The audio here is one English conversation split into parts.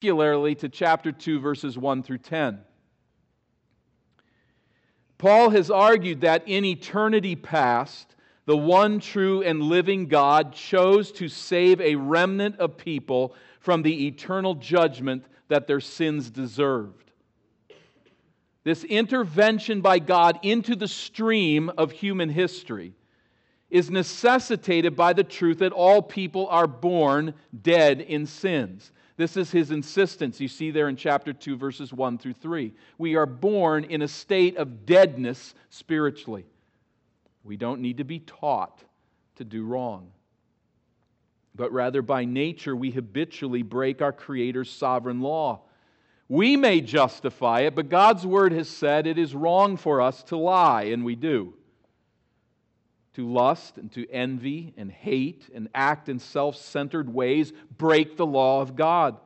particularly to chapter 2, verses 1 through 10. Paul has argued that in eternity past, the one true and living God chose to save a remnant of people from the eternal judgment that their sins deserved. This intervention by God into the stream of human history is necessitated by the truth that all people are born dead in sins. This is his insistence. You see there in chapter 2, verses 1 through 3. We are born in a state of deadness spiritually. We don't need to be taught to do wrong. But rather, by nature, we habitually break our Creator's sovereign law. We may justify it, but God's Word has said it is wrong for us to lie, and we do to lust and to envy and hate and act in self centered ways break the law of God.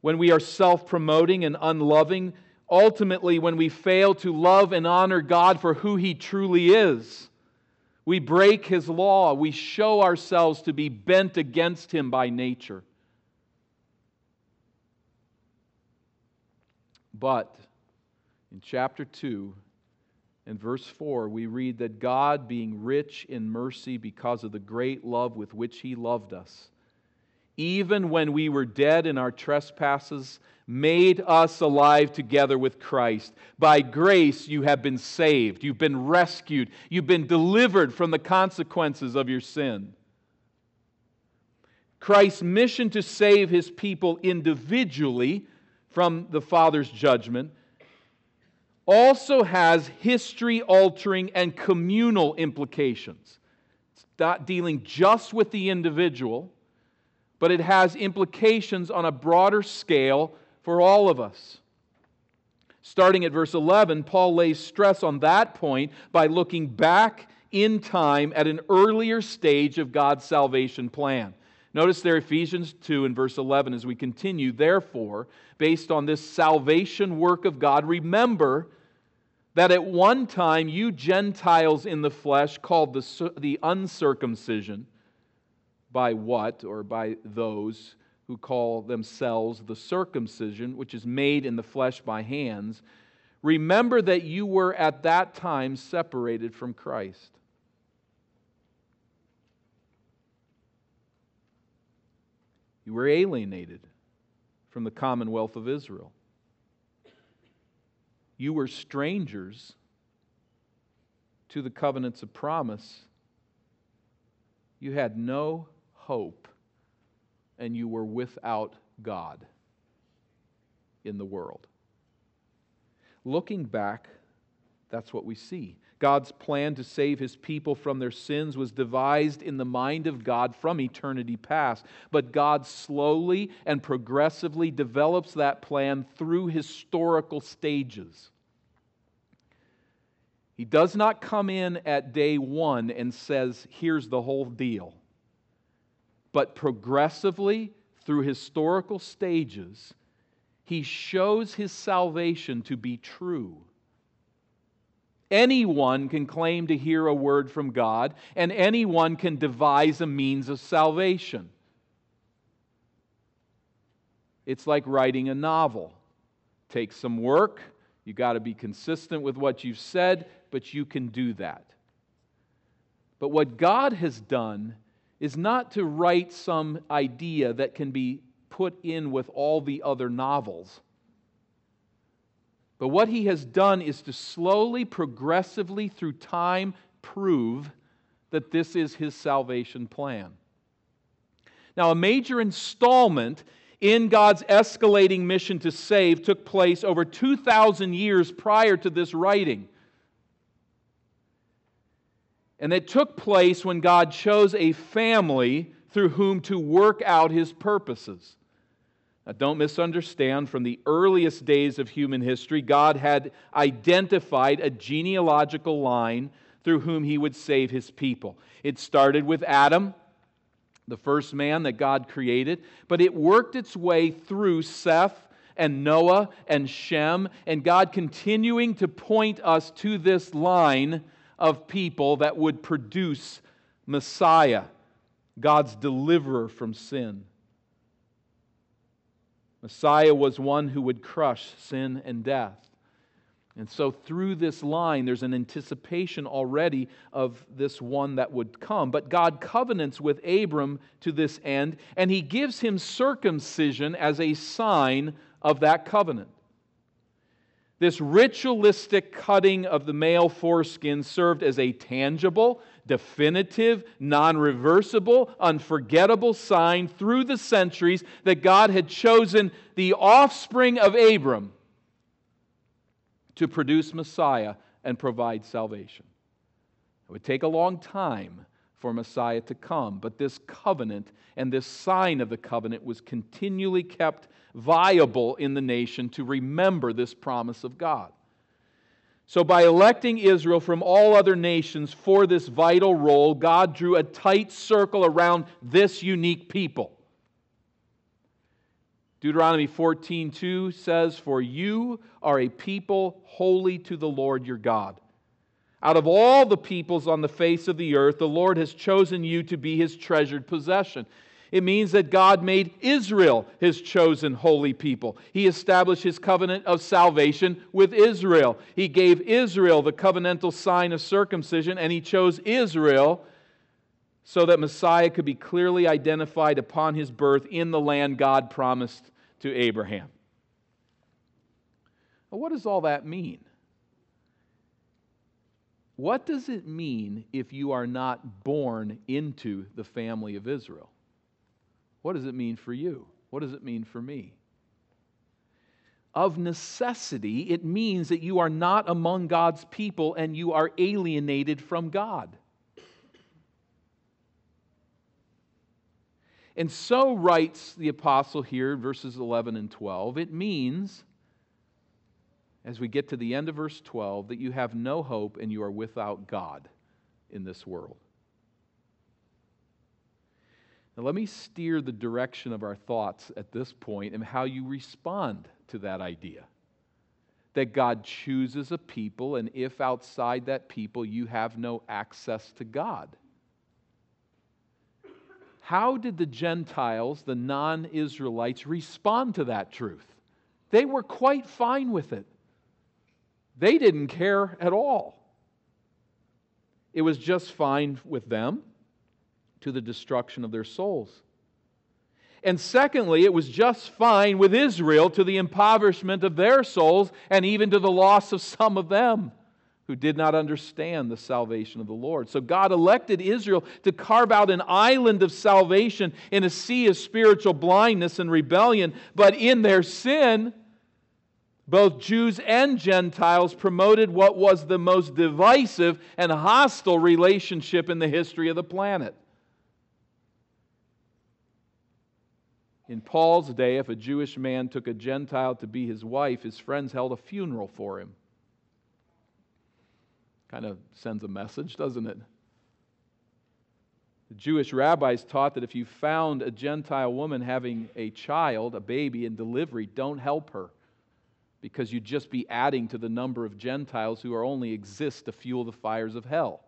When we are self promoting and unloving, ultimately, when we fail to love and honor God for who He truly is, we break His law. We show ourselves to be bent against Him by nature. But in chapter 2, in verse 4, we read that God, being rich in mercy because of the great love with which He loved us, even when we were dead in our trespasses, made us alive together with Christ. By grace you have been saved, you've been rescued, you've been delivered from the consequences of your sin. Christ's mission to save His people individually from the Father's judgment also has history altering and communal implications. It's not dealing just with the individual, but it has implications on a broader scale for all of us. Starting at verse 11, Paul lays stress on that point by looking back in time at an earlier stage of God's salvation plan. Notice there, Ephesians 2 and verse 11, as we continue. Therefore, based on this salvation work of God, remember that at one time you Gentiles in the flesh, called the, the uncircumcision, by what, or by those who call themselves the circumcision, which is made in the flesh by hands, remember that you were at that time separated from Christ. You were alienated from the commonwealth of Israel you were strangers to the covenants of promise. You had no hope, and you were without God in the world. Looking back, that's what we see. God's plan to save his people from their sins was devised in the mind of God from eternity past. But God slowly and progressively develops that plan through historical stages. He does not come in at day one and says, here's the whole deal. But progressively, through historical stages, he shows his salvation to be true Anyone can claim to hear a word from God, and anyone can devise a means of salvation. It's like writing a novel. Takes some work. You got to be consistent with what you've said, but you can do that. But what God has done is not to write some idea that can be put in with all the other novels. But what he has done is to slowly, progressively, through time, prove that this is his salvation plan. Now, a major installment in God's escalating mission to save took place over 2,000 years prior to this writing. And it took place when God chose a family through whom to work out his purposes. Now, don't misunderstand, from the earliest days of human history, God had identified a genealogical line through whom he would save his people. It started with Adam, the first man that God created, but it worked its way through Seth and Noah and Shem, and God continuing to point us to this line of people that would produce Messiah, God's deliverer from sin. Messiah was one who would crush sin and death. And so, through this line, there's an anticipation already of this one that would come. But God covenants with Abram to this end, and he gives him circumcision as a sign of that covenant. This ritualistic cutting of the male foreskin served as a tangible, definitive, non reversible, unforgettable sign through the centuries that God had chosen the offspring of Abram to produce Messiah and provide salvation. It would take a long time for Messiah to come, but this covenant and this sign of the covenant was continually kept viable in the nation to remember this promise of God. So, by electing Israel from all other nations for this vital role, God drew a tight circle around this unique people. Deuteronomy 14:2 says, "For you are a people holy to the Lord your God. Out of all the peoples on the face of the earth, the Lord has chosen you to be his treasured possession." It means that God made Israel his chosen holy people. He established his covenant of salvation with Israel. He gave Israel the covenantal sign of circumcision, and he chose Israel so that Messiah could be clearly identified upon his birth in the land God promised to Abraham. Well, what does all that mean? What does it mean if you are not born into the family of Israel? What does it mean for you? What does it mean for me? Of necessity, it means that you are not among God's people and you are alienated from God. And so writes the apostle here, verses 11 and 12. It means, as we get to the end of verse 12, that you have no hope and you are without God in this world. Now, let me steer the direction of our thoughts at this point and how you respond to that idea. That God chooses a people, and if outside that people you have no access to God. How did the Gentiles, the non Israelites, respond to that truth? They were quite fine with it. They didn't care at all. It was just fine with them to the destruction of their souls. And secondly, it was just fine with Israel to the impoverishment of their souls and even to the loss of some of them who did not understand the salvation of the Lord. So God elected Israel to carve out an island of salvation in a sea of spiritual blindness and rebellion. But in their sin, both Jews and Gentiles promoted what was the most divisive and hostile relationship in the history of the planet. In Paul's day, if a Jewish man took a Gentile to be his wife, his friends held a funeral for him. Kind of sends a message, doesn't it? The Jewish rabbis taught that if you found a Gentile woman having a child, a baby in delivery, don't help her because you'd just be adding to the number of Gentiles who are only exist to fuel the fires of hell.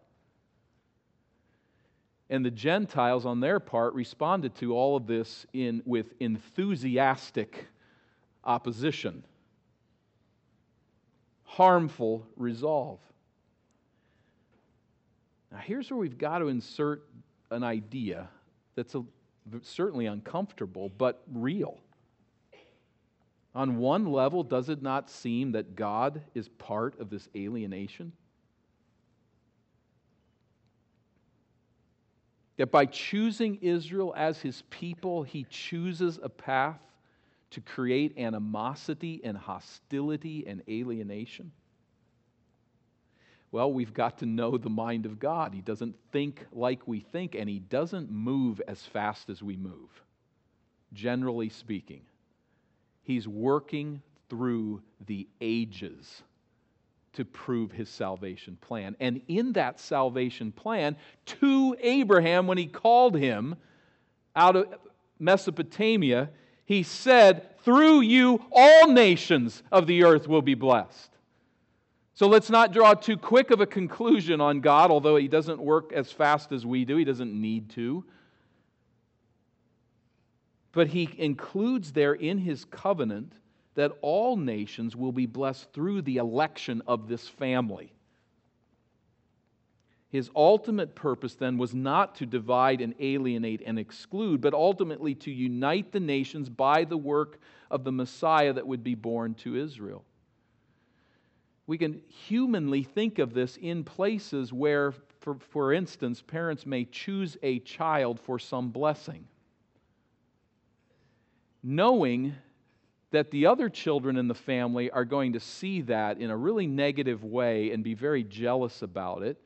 And the Gentiles, on their part, responded to all of this in, with enthusiastic opposition, harmful resolve. Now, here's where we've got to insert an idea that's a, certainly uncomfortable, but real. On one level, does it not seem that God is part of this alienation? That by choosing Israel as his people, he chooses a path to create animosity and hostility and alienation? Well, we've got to know the mind of God. He doesn't think like we think, and He doesn't move as fast as we move, generally speaking. He's working through the ages to prove His salvation plan. And in that salvation plan, to Abraham, when He called him out of Mesopotamia, He said, Through you, all nations of the earth will be blessed. So let's not draw too quick of a conclusion on God, although He doesn't work as fast as we do. He doesn't need to. But he includes there in his covenant that all nations will be blessed through the election of this family. His ultimate purpose then was not to divide and alienate and exclude, but ultimately to unite the nations by the work of the Messiah that would be born to Israel. We can humanly think of this in places where, for, for instance, parents may choose a child for some blessing, knowing that the other children in the family are going to see that in a really negative way and be very jealous about it.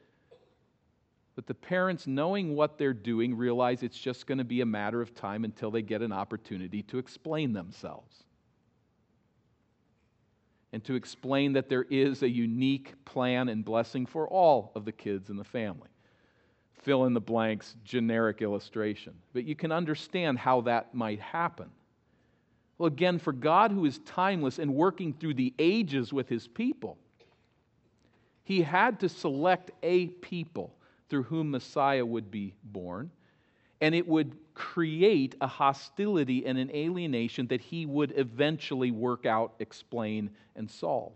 But the parents, knowing what they're doing, realize it's just going to be a matter of time until they get an opportunity to explain themselves. And to explain that there is a unique plan and blessing for all of the kids in the family. Fill in the blanks, generic illustration. But you can understand how that might happen. Well, again, for God who is timeless and working through the ages with his people, he had to select a people through whom Messiah would be born, and it would create a hostility and an alienation that he would eventually work out, explain, and solve.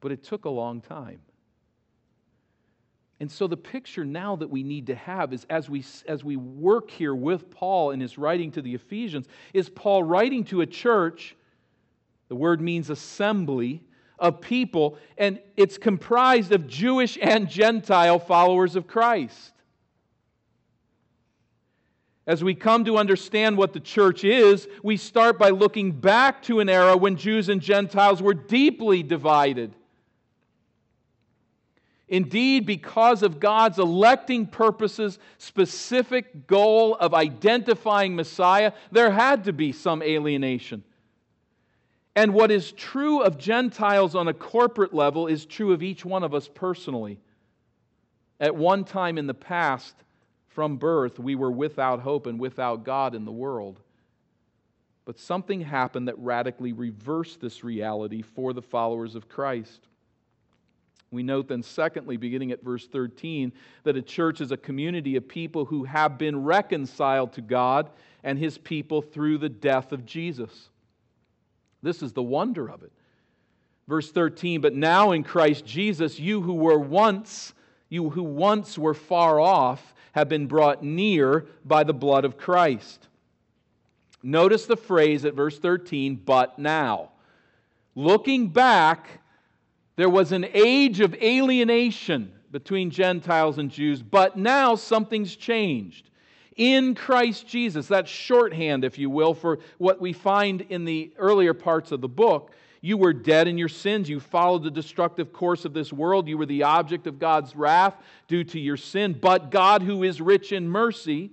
But it took a long time. And so the picture now that we need to have is as we, as we work here with Paul in his writing to the Ephesians, is Paul writing to a church, the word means assembly, of people, and it's comprised of Jewish and Gentile followers of Christ. As we come to understand what the church is, we start by looking back to an era when Jews and Gentiles were deeply divided. Indeed, because of God's electing purposes, specific goal of identifying Messiah, there had to be some alienation. And what is true of Gentiles on a corporate level is true of each one of us personally. At one time in the past, from birth, we were without hope and without God in the world. But something happened that radically reversed this reality for the followers of Christ. We note then, secondly, beginning at verse 13, that a church is a community of people who have been reconciled to God and his people through the death of Jesus. This is the wonder of it. Verse 13, but now in Christ Jesus, you who were once, you who once were far off, have been brought near by the blood of Christ. Notice the phrase at verse 13, but now. Looking back, there was an age of alienation between Gentiles and Jews, but now something's changed. In Christ Jesus, that's shorthand, if you will, for what we find in the earlier parts of the book. You were dead in your sins. You followed the destructive course of this world. You were the object of God's wrath due to your sin. But God, who is rich in mercy,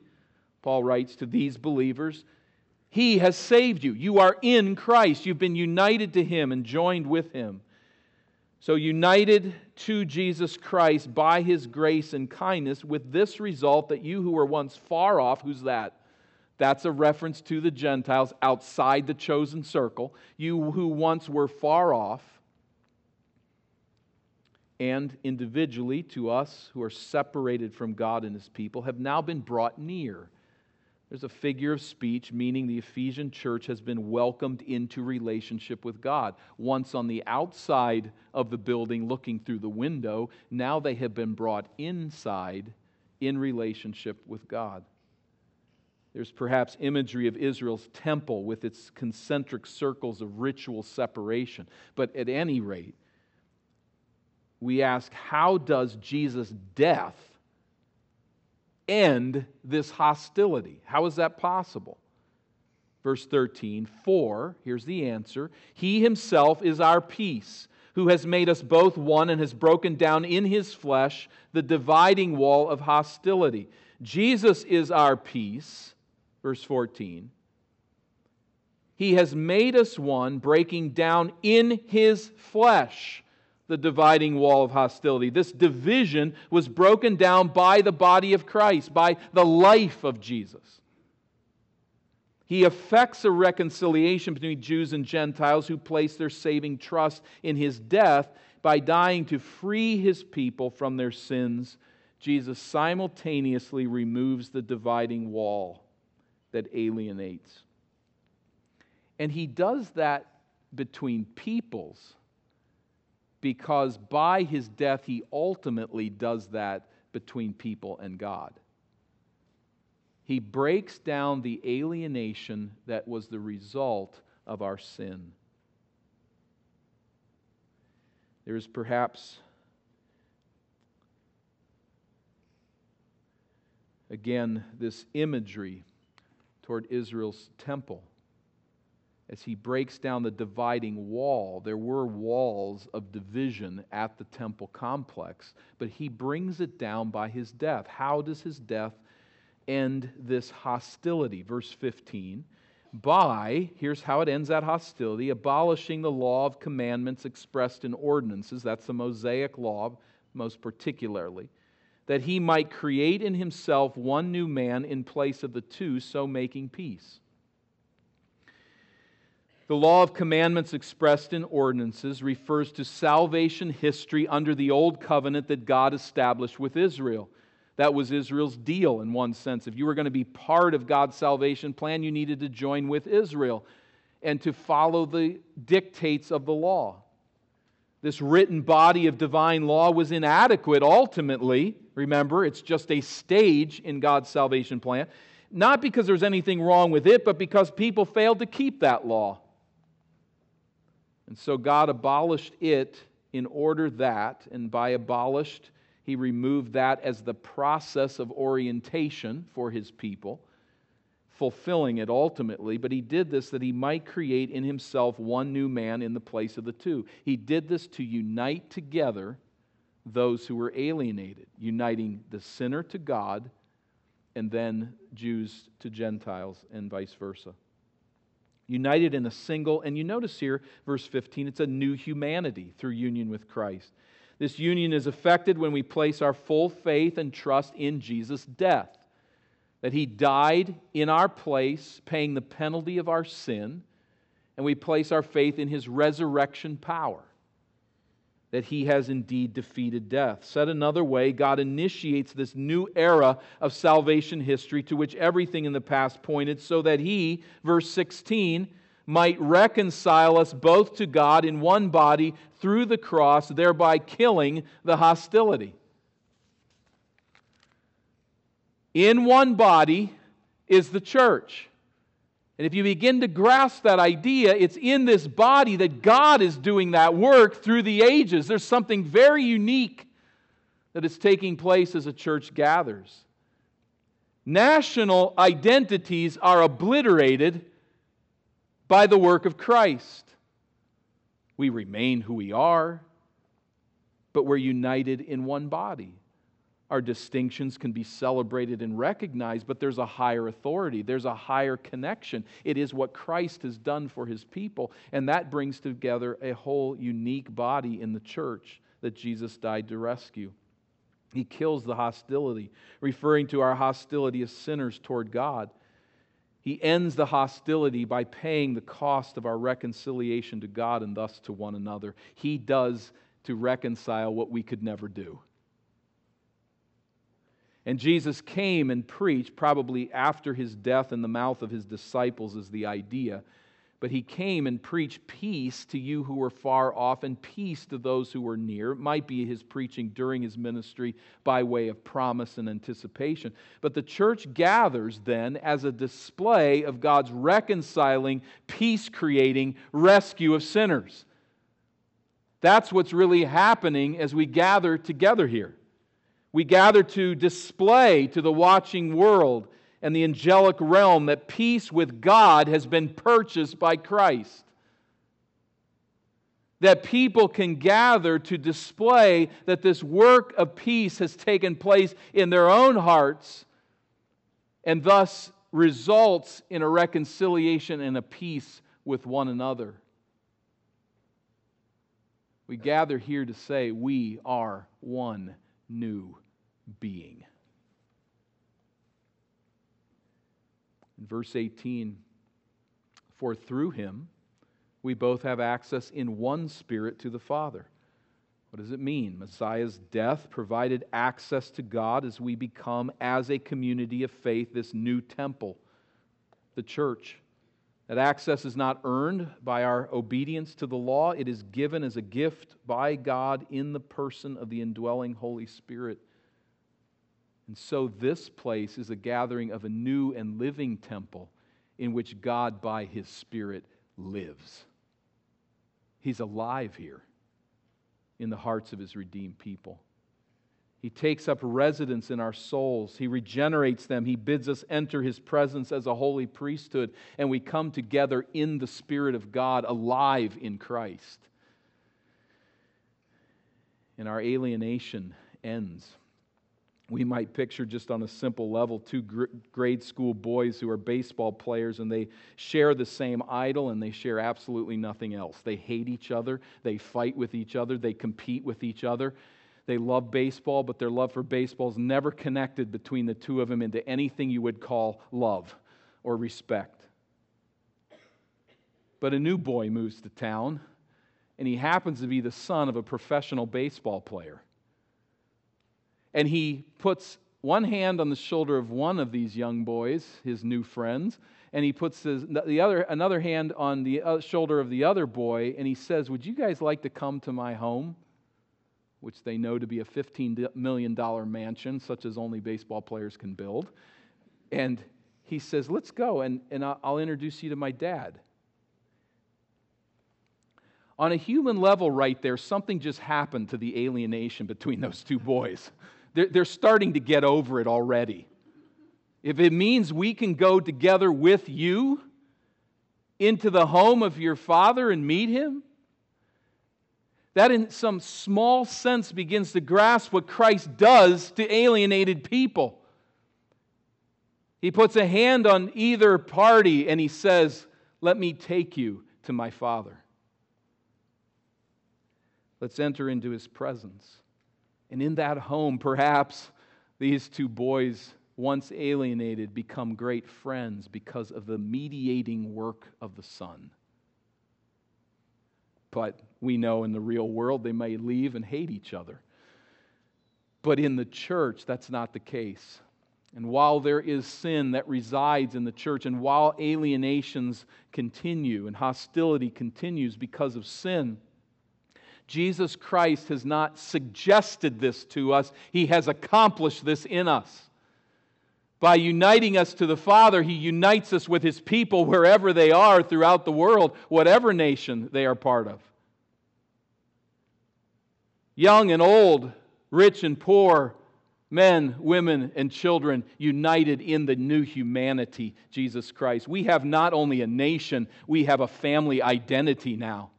Paul writes to these believers, He has saved you. You are in Christ. You've been united to Him and joined with Him. So, united to Jesus Christ by his grace and kindness, with this result that you who were once far off, who's that? That's a reference to the Gentiles outside the chosen circle. You who once were far off, and individually to us who are separated from God and his people, have now been brought near there's a figure of speech meaning the Ephesian church has been welcomed into relationship with God. Once on the outside of the building looking through the window, now they have been brought inside in relationship with God. There's perhaps imagery of Israel's temple with its concentric circles of ritual separation. But at any rate, we ask how does Jesus' death end this hostility. How is that possible? Verse 13, for, here's the answer He Himself is our peace, who has made us both one and has broken down in His flesh the dividing wall of hostility. Jesus is our peace. Verse 14. He has made us one, breaking down in His flesh the dividing wall of hostility. This division was broken down by the body of Christ, by the life of Jesus. He effects a reconciliation between Jews and Gentiles who place their saving trust in his death by dying to free his people from their sins. Jesus simultaneously removes the dividing wall. that alienates. And he does that between peoples because by his death, he ultimately does that between people and God. He breaks down the alienation that was the result of our sin. There is perhaps, again, this imagery toward Israel's temple as he breaks down the dividing wall. There were walls of division at the temple complex, but he brings it down by his death. How does his death end this hostility? Verse 15 by, here's how it ends that hostility, abolishing the law of commandments expressed in ordinances. That's the Mosaic law, most particularly. That he might create in himself one new man in place of the two, so making peace the law of commandments expressed in ordinances refers to salvation history under the old covenant that God established with Israel. That was Israel's deal in one sense. If you were going to be part of God's salvation plan, you needed to join with Israel and to follow the dictates of the law. This written body of divine law was inadequate ultimately. Remember, it's just a stage in God's salvation plan. Not because there's anything wrong with it, but because people failed to keep that law. And so God abolished it in order that, and by abolished, he removed that as the process of orientation for his people, fulfilling it ultimately. But he did this that he might create in himself one new man in the place of the two. He did this to unite together those who were alienated, uniting the sinner to God and then Jews to Gentiles and vice versa united in a single, and you notice here, verse 15, it's a new humanity through union with Christ. This union is effected when we place our full faith and trust in Jesus' death. That he died in our place, paying the penalty of our sin, and we place our faith in his resurrection power that he has indeed defeated death. Said another way, God initiates this new era of salvation history to which everything in the past pointed, so that he, verse 16, might reconcile us both to God in one body through the cross, thereby killing the hostility. In one body is the church. And if you begin to grasp that idea, it's in this body that God is doing that work through the ages. There's something very unique that is taking place as a church gathers. National identities are obliterated by the work of Christ. We remain who we are, but we're united in one body. Our distinctions can be celebrated and recognized, but there's a higher authority. There's a higher connection. It is what Christ has done for his people, and that brings together a whole unique body in the church that Jesus died to rescue. He kills the hostility, referring to our hostility as sinners toward God. He ends the hostility by paying the cost of our reconciliation to God and thus to one another. He does to reconcile what we could never do. And Jesus came and preached, probably after his death in the mouth of his disciples, is the idea. But he came and preached peace to you who were far off and peace to those who were near. It might be his preaching during his ministry by way of promise and anticipation. But the church gathers then as a display of God's reconciling, peace creating rescue of sinners. That's what's really happening as we gather together here we gather to display to the watching world and the angelic realm that peace with God has been purchased by Christ. That people can gather to display that this work of peace has taken place in their own hearts and thus results in a reconciliation and a peace with one another. We gather here to say we are one new being. In verse 18, for through him we both have access in one spirit to the Father. What does it mean? Messiah's death provided access to God as we become, as a community of faith, this new temple the church. That access is not earned by our obedience to the law, it is given as a gift by God in the person of the indwelling Holy Spirit. And so, this place is a gathering of a new and living temple in which God, by His Spirit, lives. He's alive here in the hearts of His redeemed people. He takes up residence in our souls. He regenerates them. He bids us enter His presence as a holy priesthood, and we come together in the Spirit of God, alive in Christ. And our alienation ends. We might picture just on a simple level two grade school boys who are baseball players and they share the same idol and they share absolutely nothing else. They hate each other, they fight with each other, they compete with each other. They love baseball, but their love for baseball is never connected between the two of them into anything you would call love or respect. But a new boy moves to town, and he happens to be the son of a professional baseball player. And he puts one hand on the shoulder of one of these young boys, his new friends, and he puts his, the other, another hand on the uh, shoulder of the other boy, and he says, Would you guys like to come to my home? which they know to be a $15 million mansion, such as only baseball players can build. And he says, Let's go, and, and I'll introduce you to my dad. On a human level, right there, something just happened to the alienation between those two boys. They're, they're starting to get over it already. If it means we can go together with you into the home of your father and meet him, that in some small sense begins to grasp what Christ does to alienated people. He puts a hand on either party and he says, Let me take you to my Father. Let's enter into his presence. And in that home, perhaps these two boys, once alienated, become great friends because of the mediating work of the Son. But we know in the real world they may leave and hate each other. But in the church, that's not the case. And while there is sin that resides in the church, and while alienations continue and hostility continues because of sin, Jesus Christ has not suggested this to us, He has accomplished this in us. By uniting us to the Father, He unites us with His people wherever they are throughout the world, whatever nation they are part of. Young and old, rich and poor, men, women, and children united in the new humanity, Jesus Christ. We have not only a nation, we have a family identity now.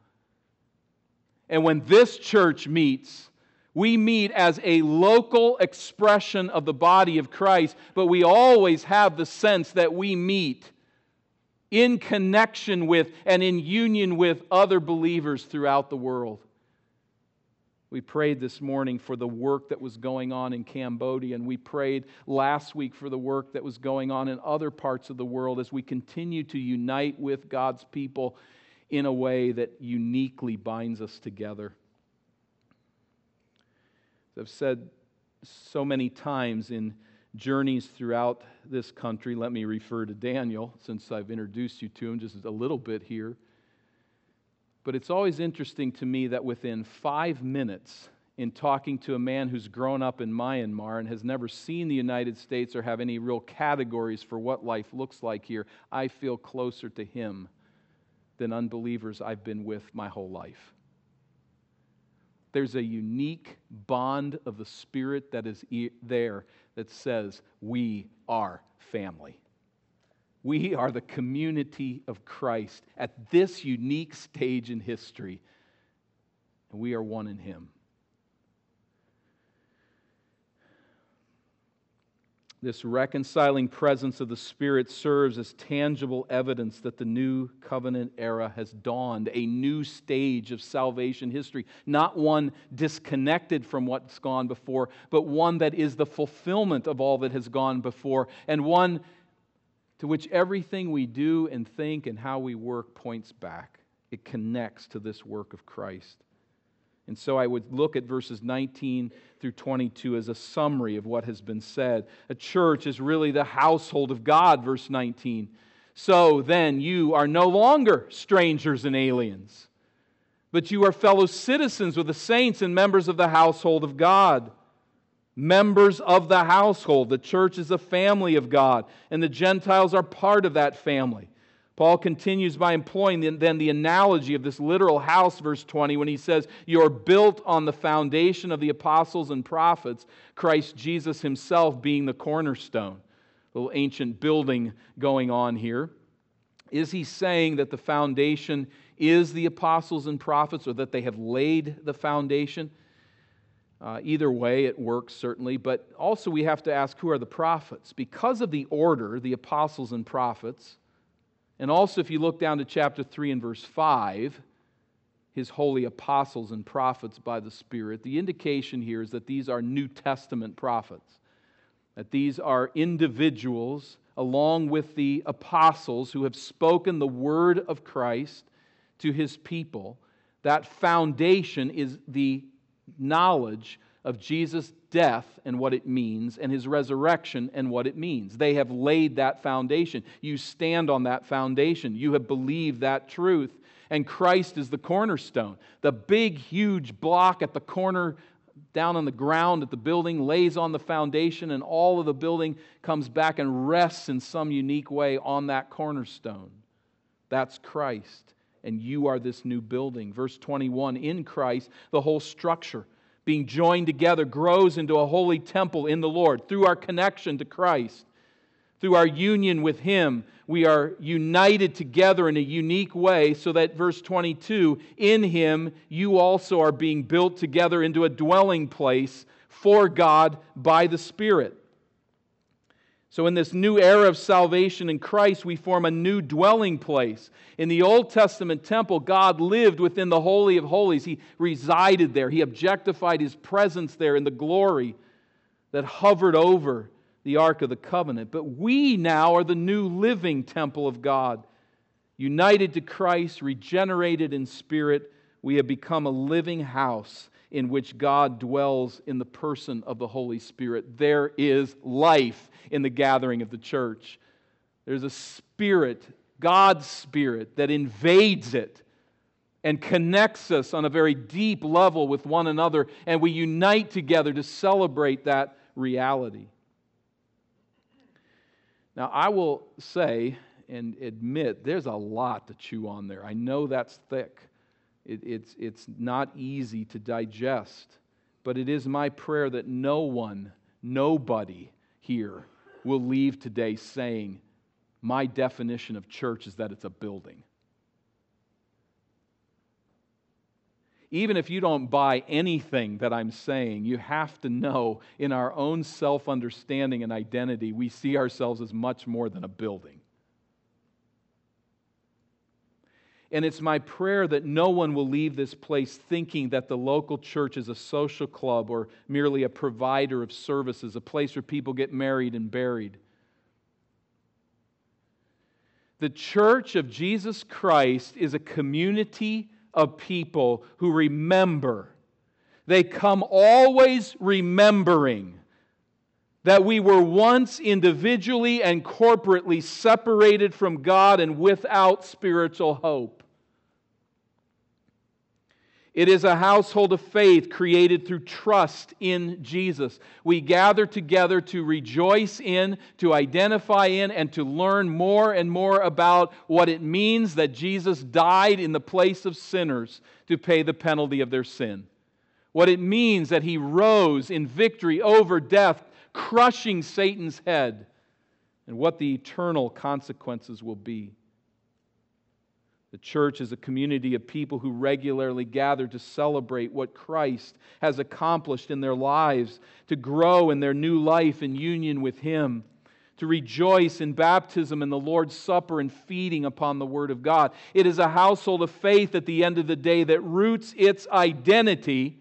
And when this church meets, we meet as a local expression of the body of Christ, but we always have the sense that we meet in connection with and in union with other believers throughout the world. We prayed this morning for the work that was going on in Cambodia, and we prayed last week for the work that was going on in other parts of the world as we continue to unite with God's people in a way that uniquely binds us together. As I've said so many times in journeys throughout this country, let me refer to Daniel since I've introduced you to him just a little bit here. But it's always interesting to me that within five minutes, in talking to a man who's grown up in Myanmar and has never seen the United States or have any real categories for what life looks like here, I feel closer to him than unbelievers I've been with my whole life there's a unique bond of the Spirit that is there that says, We are family. We are the community of Christ at this unique stage in history, and we are one in Him. This reconciling presence of the Spirit serves as tangible evidence that the new covenant era has dawned, a new stage of salvation history, not one disconnected from what's gone before, but one that is the fulfillment of all that has gone before, and one to which everything we do and think and how we work points back. It connects to this work of Christ. And so I would look at verses 19 through 22 as a summary of what has been said. A church is really the household of God, verse 19. So then, you are no longer strangers and aliens, but you are fellow citizens with the saints and members of the household of God. Members of the household. The church is a family of God, and the Gentiles are part of that family. Paul continues by employing then the analogy of this literal house, verse 20, when he says, You're built on the foundation of the apostles and prophets, Christ Jesus himself being the cornerstone little ancient building going on here. Is he saying that the foundation is the apostles and prophets or that they have laid the foundation? Uh, either way, it works certainly, but also we have to ask who are the prophets? Because of the order, the apostles and prophets, and also if you look down to chapter 3 and verse 5, his holy apostles and prophets by the Spirit, the indication here is that these are New Testament prophets that these are individuals along with the apostles who have spoken the word of Christ to his people. That foundation is the knowledge of Jesus' death and what it means, and his resurrection and what it means. They have laid that foundation. You stand on that foundation. You have believed that truth. And Christ is the cornerstone. The big, huge block at the corner down on the ground at the building, lays on the foundation, and all of the building comes back and rests in some unique way on that cornerstone. That's Christ. And you are this new building. Verse 21 In Christ, the whole structure, being joined together, grows into a holy temple in the Lord through our connection to Christ. Through our union with Him, we are united together in a unique way, so that, verse 22, in Him you also are being built together into a dwelling place for God by the Spirit. So, in this new era of salvation in Christ, we form a new dwelling place. In the Old Testament temple, God lived within the Holy of Holies. He resided there, He objectified His presence there in the glory that hovered over the Ark of the Covenant. But we now are the new living temple of God. United to Christ, regenerated in spirit, we have become a living house in which God dwells in the person of the Holy Spirit. There is life in the gathering of the church. There's a spirit, God's spirit, that invades it and connects us on a very deep level with one another, and we unite together to celebrate that reality. Now, I will say and admit there's a lot to chew on there. I know that's thick, it, it's, it's not easy to digest, but it is my prayer that no one, nobody here will leave today saying, My definition of church is that it's a building. even if you don't buy anything that I'm saying, you have to know in our own self understanding and identity, we see ourselves as much more than a building. And it's my prayer that no one will leave this place thinking that the local church is a social club or merely a provider of services, a place where people get married and buried. The church of Jesus Christ is a community of people who remember. They come always remembering that we were once individually and corporately separated from God and without spiritual hope. It is a household of faith created through trust in Jesus. We gather together to rejoice in, to identify in, and to learn more and more about what it means that Jesus died in the place of sinners to pay the penalty of their sin. What it means that he rose in victory over death, crushing Satan's head, and what the eternal consequences will be. The church is a community of people who regularly gather to celebrate what Christ has accomplished in their lives, to grow in their new life in union with Him, to rejoice in baptism and the Lord's Supper and feeding upon the Word of God. It is a household of faith at the end of the day that roots its identity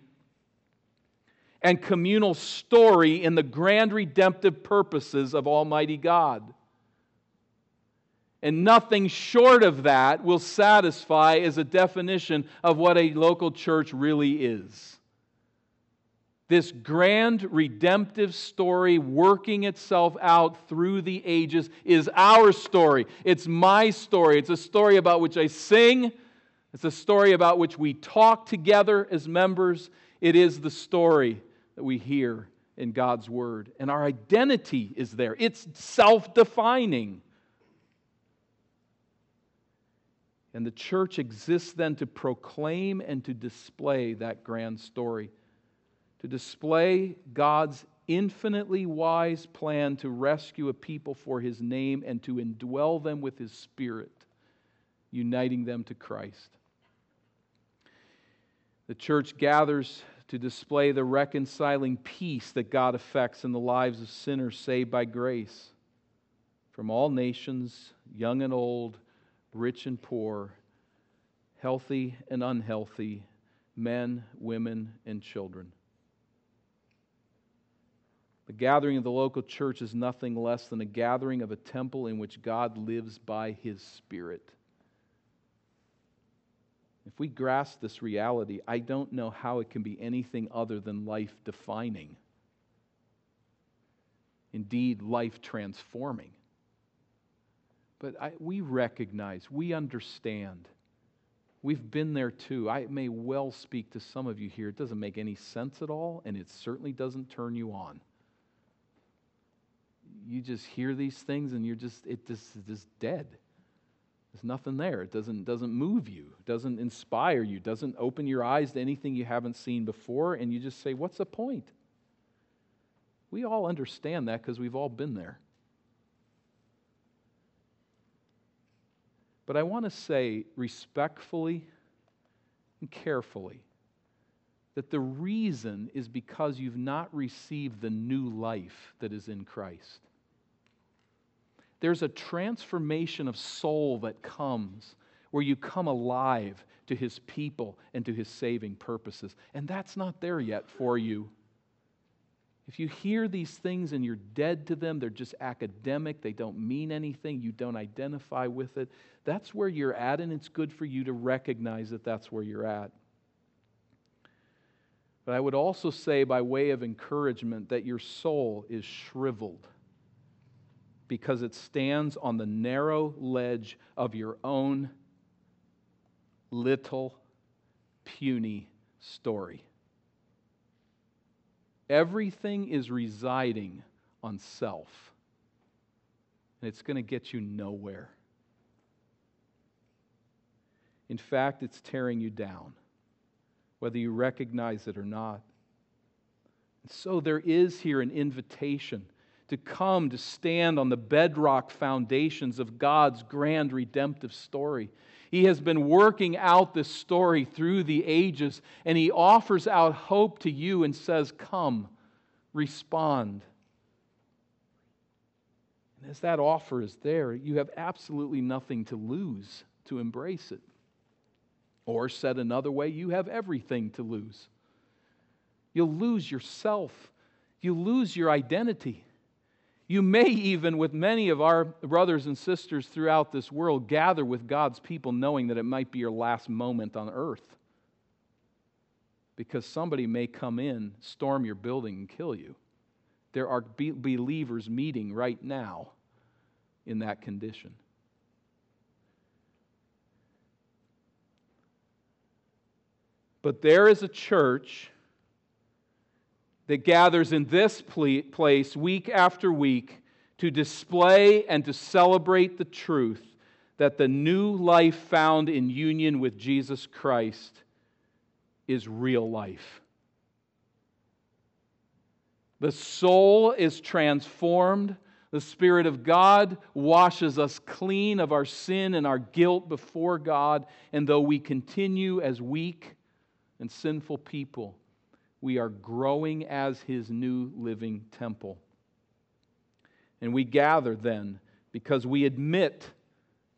and communal story in the grand redemptive purposes of Almighty God. And nothing short of that will satisfy as a definition of what a local church really is. This grand redemptive story working itself out through the ages is our story. It's my story. It's a story about which I sing. It's a story about which we talk together as members. It is the story that we hear in God's Word. And our identity is there, it's self defining. And the church exists then to proclaim and to display that grand story, to display God's infinitely wise plan to rescue a people for his name and to indwell them with his spirit, uniting them to Christ. The church gathers to display the reconciling peace that God effects in the lives of sinners saved by grace from all nations, young and old, rich and poor, healthy and unhealthy, men, women, and children. The gathering of the local church is nothing less than a gathering of a temple in which God lives by his Spirit. If we grasp this reality, I don't know how it can be anything other than life defining. Indeed, life transforming. But I, we recognize, we understand. We've been there too. I may well speak to some of you here. It doesn't make any sense at all, and it certainly doesn't turn you on. You just hear these things and you're just, it just, just dead. There's nothing there. It doesn't, doesn't move you, doesn't inspire you, doesn't open your eyes to anything you haven't seen before, and you just say, What's the point? We all understand that because we've all been there. But I want to say respectfully and carefully that the reason is because you've not received the new life that is in Christ there's a transformation of soul that comes where you come alive to his people and to his saving purposes. And that's not there yet for you. If you hear these things and you're dead to them, they're just academic, they don't mean anything, you don't identify with it, that's where you're at, and it's good for you to recognize that that's where you're at. But I would also say, by way of encouragement, that your soul is shriveled because it stands on the narrow ledge of your own little, puny story. Everything is residing on self, and it's going to get you nowhere. In fact, it's tearing you down, whether you recognize it or not. And so there is here an invitation to come to stand on the bedrock foundations of God's grand redemptive story. He has been working out this story through the ages, and He offers out hope to you and says, Come, respond. And as that offer is there, you have absolutely nothing to lose to embrace it. Or, said another way, you have everything to lose. You'll lose yourself, you lose your identity. You may even, with many of our brothers and sisters throughout this world, gather with God's people knowing that it might be your last moment on earth. Because somebody may come in, storm your building, and kill you. There are be- believers meeting right now in that condition. But there is a church that gathers in this place week after week to display and to celebrate the truth that the new life found in union with Jesus Christ is real life. The soul is transformed. The Spirit of God washes us clean of our sin and our guilt before God. And though we continue as weak and sinful people, we are growing as his new living temple. And we gather then because we admit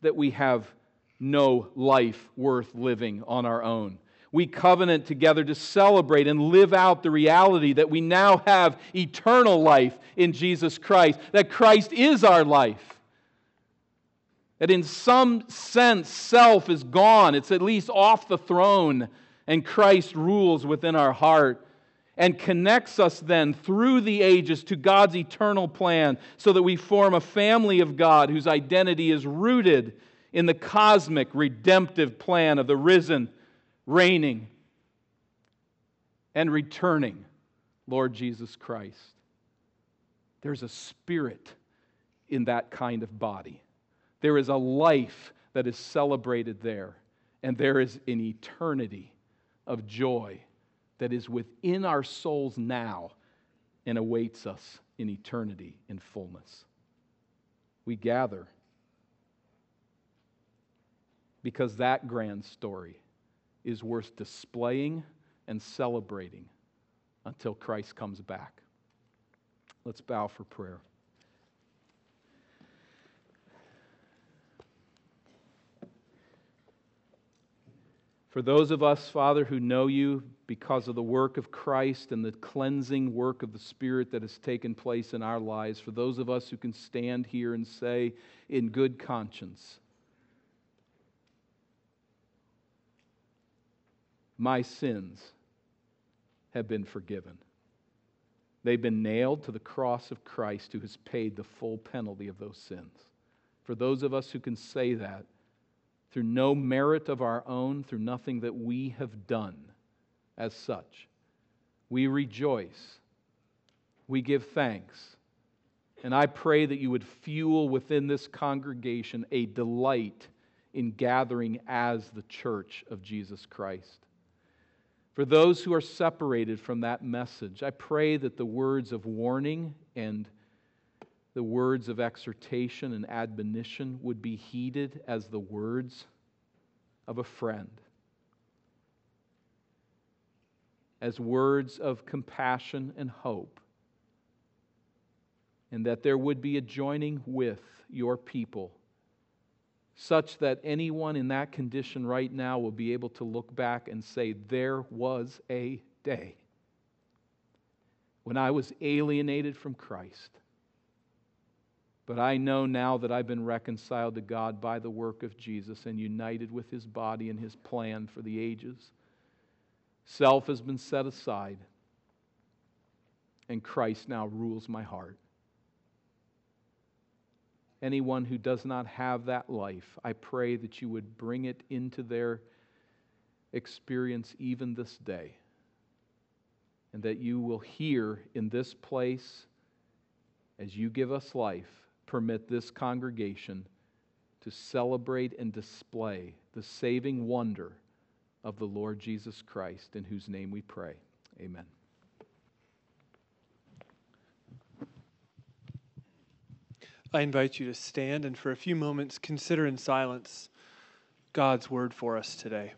that we have no life worth living on our own. We covenant together to celebrate and live out the reality that we now have eternal life in Jesus Christ, that Christ is our life. That in some sense, self is gone, it's at least off the throne, and Christ rules within our heart. And connects us then through the ages to God's eternal plan so that we form a family of God whose identity is rooted in the cosmic redemptive plan of the risen, reigning, and returning Lord Jesus Christ. There's a spirit in that kind of body. There is a life that is celebrated there, and there is an eternity of joy that is within our souls now and awaits us in eternity in fullness. We gather because that grand story is worth displaying and celebrating until Christ comes back. Let's bow for prayer. For those of us, Father, who know you because of the work of Christ and the cleansing work of the Spirit that has taken place in our lives, for those of us who can stand here and say in good conscience, My sins have been forgiven. They've been nailed to the cross of Christ who has paid the full penalty of those sins. For those of us who can say that, through no merit of our own, through nothing that we have done as such, we rejoice. We give thanks. And I pray that you would fuel within this congregation a delight in gathering as the church of Jesus Christ. For those who are separated from that message, I pray that the words of warning and the words of exhortation and admonition would be heeded as the words of a friend, as words of compassion and hope, and that there would be a joining with your people such that anyone in that condition right now will be able to look back and say, There was a day when I was alienated from Christ. But I know now that I've been reconciled to God by the work of Jesus and united with his body and his plan for the ages. Self has been set aside, and Christ now rules my heart anyone who does not have that life, I pray that you would bring it into their experience even this day. And that you will hear in this place, as you give us life, permit this congregation to celebrate and display the saving wonder of the Lord Jesus Christ, in whose name we pray. Amen. I invite you to stand and for a few moments consider in silence God's word for us today.